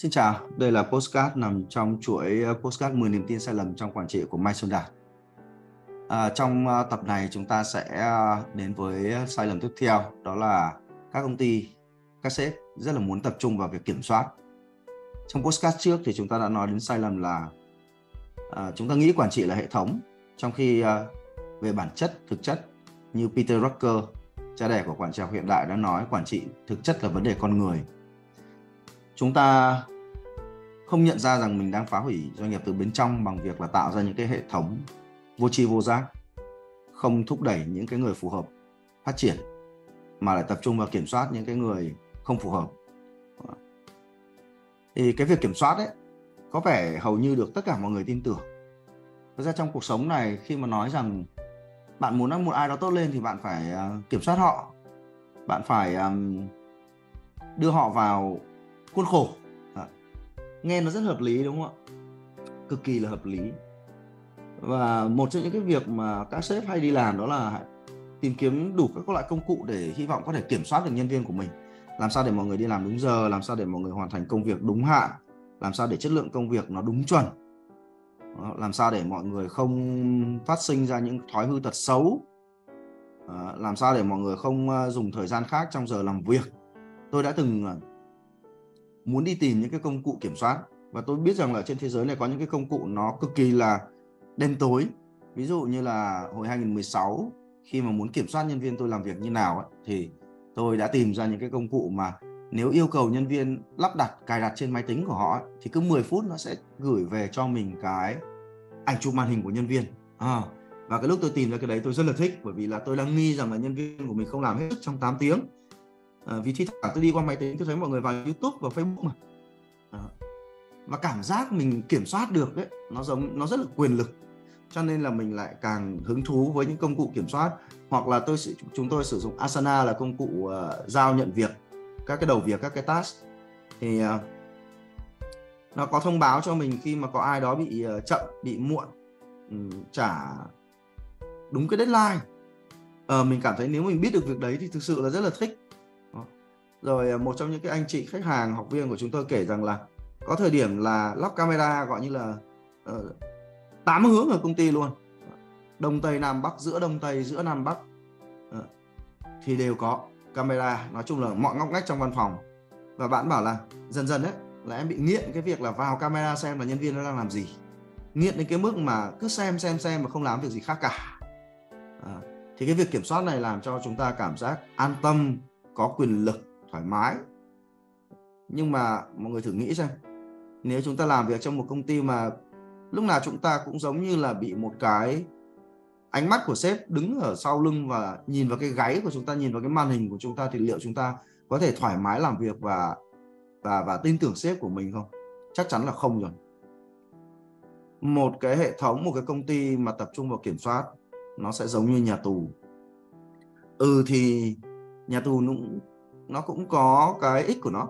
Xin chào, đây là postcard nằm trong chuỗi ờ, postcard 10 niềm tin sai lầm trong quản trị của Mai Xuân Đạt. À, trong ờ, tập này chúng ta sẽ ờ, đến với sai lầm tiếp theo, đó là các công ty, các sếp rất là muốn tập trung vào việc kiểm soát. Trong postcard trước thì chúng ta đã nói đến sai lầm là à, chúng ta nghĩ quản trị là hệ thống, trong khi à, về bản chất, thực chất như Peter Drucker, cha đẻ của quản trị học hiện đại đã nói quản trị thực chất là vấn đề con người chúng ta không nhận ra rằng mình đang phá hủy doanh nghiệp từ bên trong bằng việc là tạo ra những cái hệ thống vô tri vô giác, không thúc đẩy những cái người phù hợp phát triển, mà lại tập trung vào kiểm soát những cái người không phù hợp. Thì cái việc kiểm soát ấy, có vẻ hầu như được tất cả mọi người tin tưởng. Thực ra trong cuộc sống này, khi mà nói rằng bạn muốn một ai đó tốt lên thì bạn phải à, kiểm soát họ. Bạn phải à, đưa họ vào khuôn khổ. À, nghe nó rất hợp lý đúng không ạ? Cực kỳ là hợp lý. Và một trong những cái việc mà các sếp hay đi làm đó là tìm kiếm đủ các loại công cụ để hy vọng có thể kiểm soát được nhân viên của mình. Làm sao để mọi người đi làm đúng giờ làm sao để mọi người hoàn thành công việc đúng hạn làm sao để chất lượng công việc nó đúng chuẩn. Làm sao để mọi người không phát sinh ra những thói hư tật xấu. Làm sao để mọi người không ờ, dùng thời gian khác trong giờ làm việc. Tôi đã từng ờ, muốn đi tìm những cái công cụ kiểm soát. Và tôi biết rằng là trên thế giới này có những cái công cụ nó cực kỳ là đen tối. Ví dụ như là hồi 2016 khi mà muốn kiểm soát nhân viên tôi làm việc như nào ấy, thì tôi đã tìm ra những cái công cụ mà nếu yêu cầu nhân viên lắp đặt cài đặt trên máy tính của họ ấy, thì cứ 10 phút nó sẽ gửi về cho mình cái ảnh chụp màn hình của nhân viên. À, và cái lúc tôi tìm ra cái đấy tôi rất là thích bởi vì là tôi đang nghi rằng là nhân viên của mình không làm hết trong 8 tiếng à, vì thi thoảng tôi đi qua máy tính tôi thấy mọi người vào youtube và facebook mà. À, và cảm giác mình kiểm soát được đấy nó giống nó rất là quyền lực. Cho nên là mình lại càng hứng thú với những công cụ kiểm soát. Hoặc là tôi chúng tôi sử dụng Asana là công cụ uh, giao nhận việc các cái đầu việc các cái task. Thì uh, nó có thông báo cho mình khi mà có ai đó bị uh, chậm bị muộn um, trả đúng cái deadline. Uh, mình cảm thấy nếu mình biết được việc đấy thì thực sự là rất là thích rồi à, một trong những cái anh chị khách hàng học viên của chúng tôi kể rằng là có thời điểm là lắp camera gọi như là ờ, tám uh, hướng ở công ty luôn. Đông tây nam bắc giữa đông tây giữa nam bắc. Uh, thì đều có camera nói chung là mọi ngóc ngách trong văn phòng. Và bạn bảo là dần dần đấy là em bị nghiện cái việc là vào camera xem là nhân viên nó đang làm gì. Nghiện đến cái mức mà cứ xem xem xem mà không làm việc gì khác cả. À, thì cái việc kiểm soát này làm cho chúng ta cảm giác an tâm có quyền lực thoải mái. Nhưng mà mọi người thử nghĩ xem, nếu chúng ta làm việc trong một công ty mà lúc nào chúng ta cũng giống như là bị một cái ánh mắt của sếp đứng ở sau lưng và nhìn vào cái gáy của chúng ta, nhìn vào cái màn hình của chúng ta, thì liệu chúng ta có thể thoải mái làm việc và và và tin tưởng sếp của mình không? Chắc chắn là không rồi. Một cái hệ thống, một cái công ty mà tập trung vào kiểm soát, nó sẽ giống như nhà tù. Ừ thì nhà tù cũng nó cũng có cái ích của nó.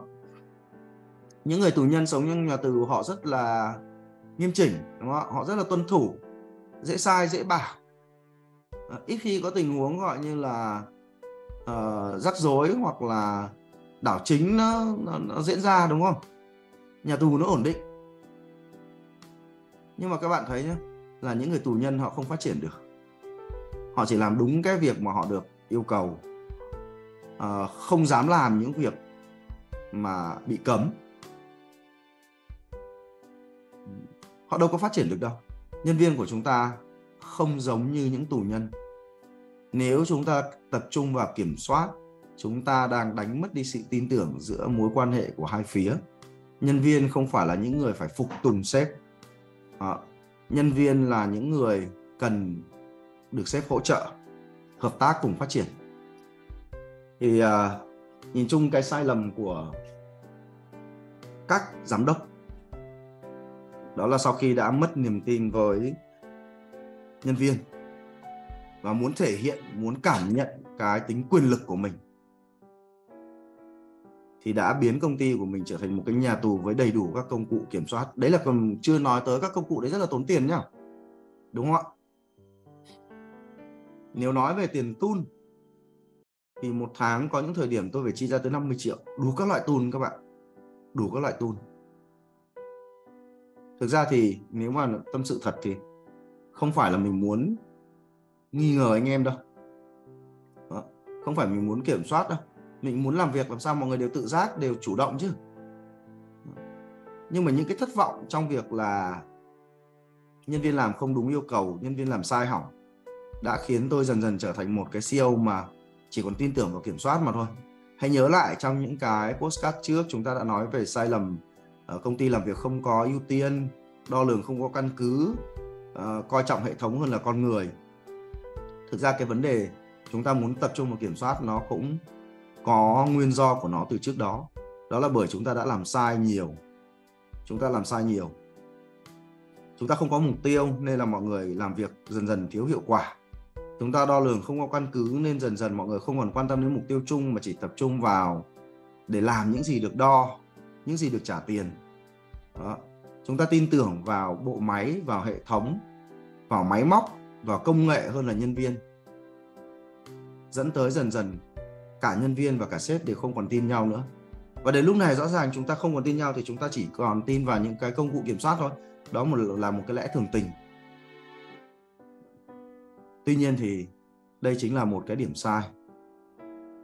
Những người tù nhân sống trong nhà tù họ rất là nghiêm chỉnh đúng không? họ rất là tuân thủ dễ sai dễ bảo. Ờ, ít khi có tình huống gọi như là uh, rắc rối hoặc là đảo chính nó, nó, nó diễn ra đúng không? Nhà tù nó ổn định. Nhưng mà các bạn thấy nhé là những người tù nhân họ không phát triển được. Họ chỉ làm đúng cái việc mà họ được yêu cầu uh, không dám làm những việc mà bị cấm. Họ đâu có phát triển được đâu. Nhân viên của chúng ta không giống như những tù nhân. Nếu chúng ta tập trung vào kiểm soát chúng ta đang đánh mất đi sự tin tưởng giữa mối quan hệ của hai phía. Nhân viên không phải là những người phải phục tùng sếp. À, nhân viên là những người cần được sếp hỗ trợ hợp tác cùng phát triển thì uh, nhìn chung cái sai lầm của các giám đốc đó là sau khi đã mất niềm tin với nhân viên và muốn thể hiện muốn cảm nhận cái tính quyền lực của mình thì đã biến công ty của mình trở thành một cái nhà tù với đầy đủ các công cụ kiểm soát. Đấy là còn chưa nói tới các công cụ đấy rất là tốn tiền nhá đúng không ạ? Nếu nói về tiền tool thì một tháng có những thời điểm tôi phải chi ra tới 50 triệu. Đủ các loại tool các bạn. Đủ các loại tool thực ra thì nếu mà tâm sự thật thì không phải là mình muốn nghi ngờ anh em đâu. Đó. không phải mình muốn kiểm soát đâu. Mình muốn làm việc làm sao mọi người đều tự giác, đều chủ động chứ. Nhưng mà những cái thất vọng trong việc là nhân viên làm không đúng yêu cầu, nhân viên làm sai hỏng đã khiến tôi dần dần trở thành một cái CEO mà chỉ còn tin tưởng vào kiểm soát mà thôi. Hãy nhớ lại trong những cái postcard trước chúng ta đã nói về sai lầm ở công ty làm việc không có ưu tiên, đo lường không có căn cứ ờ, coi trọng hệ thống hơn là con người. Thực ra cái vấn đề chúng ta muốn tập trung vào kiểm soát nó cũng có nguyên do của nó từ trước đó. Đó là bởi chúng ta đã làm sai nhiều. Chúng ta làm sai nhiều. Chúng ta không có mục tiêu nên là mọi người làm việc dần dần thiếu hiệu quả chúng ta đo lường không có căn cứ nên dần dần mọi người không còn quan tâm đến mục tiêu chung mà chỉ tập trung vào để làm những gì được đo, những gì được trả tiền. Đó. chúng ta tin tưởng vào bộ máy, vào hệ thống, vào máy móc, vào công nghệ hơn là nhân viên. Dẫn tới dần dần cả nhân viên và cả sếp đều không còn tin nhau nữa. Và đến lúc này rõ ràng chúng ta không còn tin nhau thì chúng ta chỉ còn tin vào những cái công cụ kiểm soát thôi. Đó một, là một cái lẽ thường tình tuy nhiên thì đây chính là một cái điểm sai.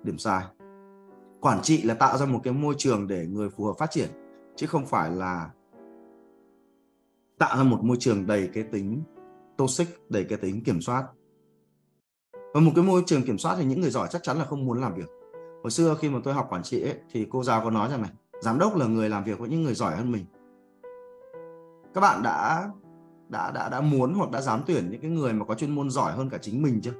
Điểm sai. Quản trị là tạo ra một cái môi trường để người phù hợp phát triển chứ không phải là tạo ra một môi trường đầy cái tính toxic đầy cái tính kiểm soát. Và một cái môi trường kiểm soát thì những người giỏi chắc chắn là không muốn làm việc. Hồi xưa khi mà tôi học quản trị ấy, thì cô giáo có nói rằng này giám đốc là người làm việc với những người giỏi hơn mình. Các bạn đã đã đã đã muốn hoặc đã dám tuyển những cái người mà có chuyên môn giỏi hơn cả chính mình chưa?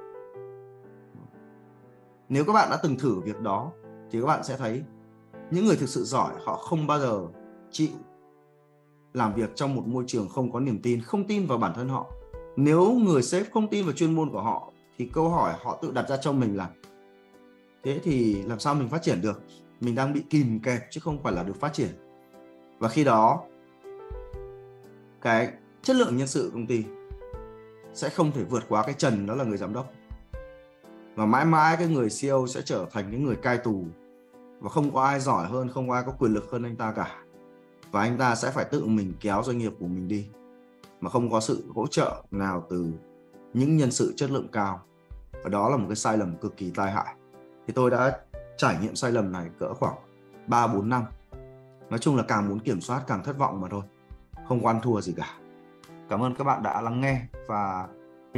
Nếu các bạn đã từng thử việc đó, thì các bạn sẽ thấy những người thực sự giỏi, họ không bao giờ chịu làm việc trong một môi trường không có niềm tin, không tin vào bản thân họ. Nếu người sếp không tin vào chuyên môn của họ, thì câu hỏi họ tự đặt ra cho mình là, thế thì làm sao mình phát triển được? Mình đang bị kìm kẹp chứ không phải là được phát triển. Và khi đó, cái chất lượng nhân sự công ty sẽ không thể vượt quá cái trần đó là người giám đốc và mãi mãi cái người CEO sẽ trở thành cái người cai tù và không có ai giỏi hơn, không có ai có quyền lực hơn anh ta cả và anh ta sẽ phải tự mình kéo doanh nghiệp của mình đi mà không có sự hỗ trợ nào từ những nhân sự chất lượng cao và đó là một cái sai lầm cực kỳ tai hại thì tôi đã trải nghiệm sai lầm này cỡ khoảng 3 4 năm. Nói chung là càng muốn kiểm soát càng thất vọng mà thôi. Không có ăn thua gì cả. Cảm ơn các bạn đã lắng nghe và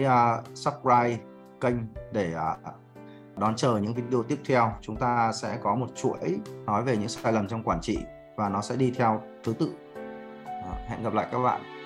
uh, subscribe kênh để uh, đón chờ những video tiếp theo. Chúng ta sẽ có một chuỗi nói về những sai lầm trong quản trị và nó sẽ đi theo thứ tự. Uh, hẹn gặp lại các bạn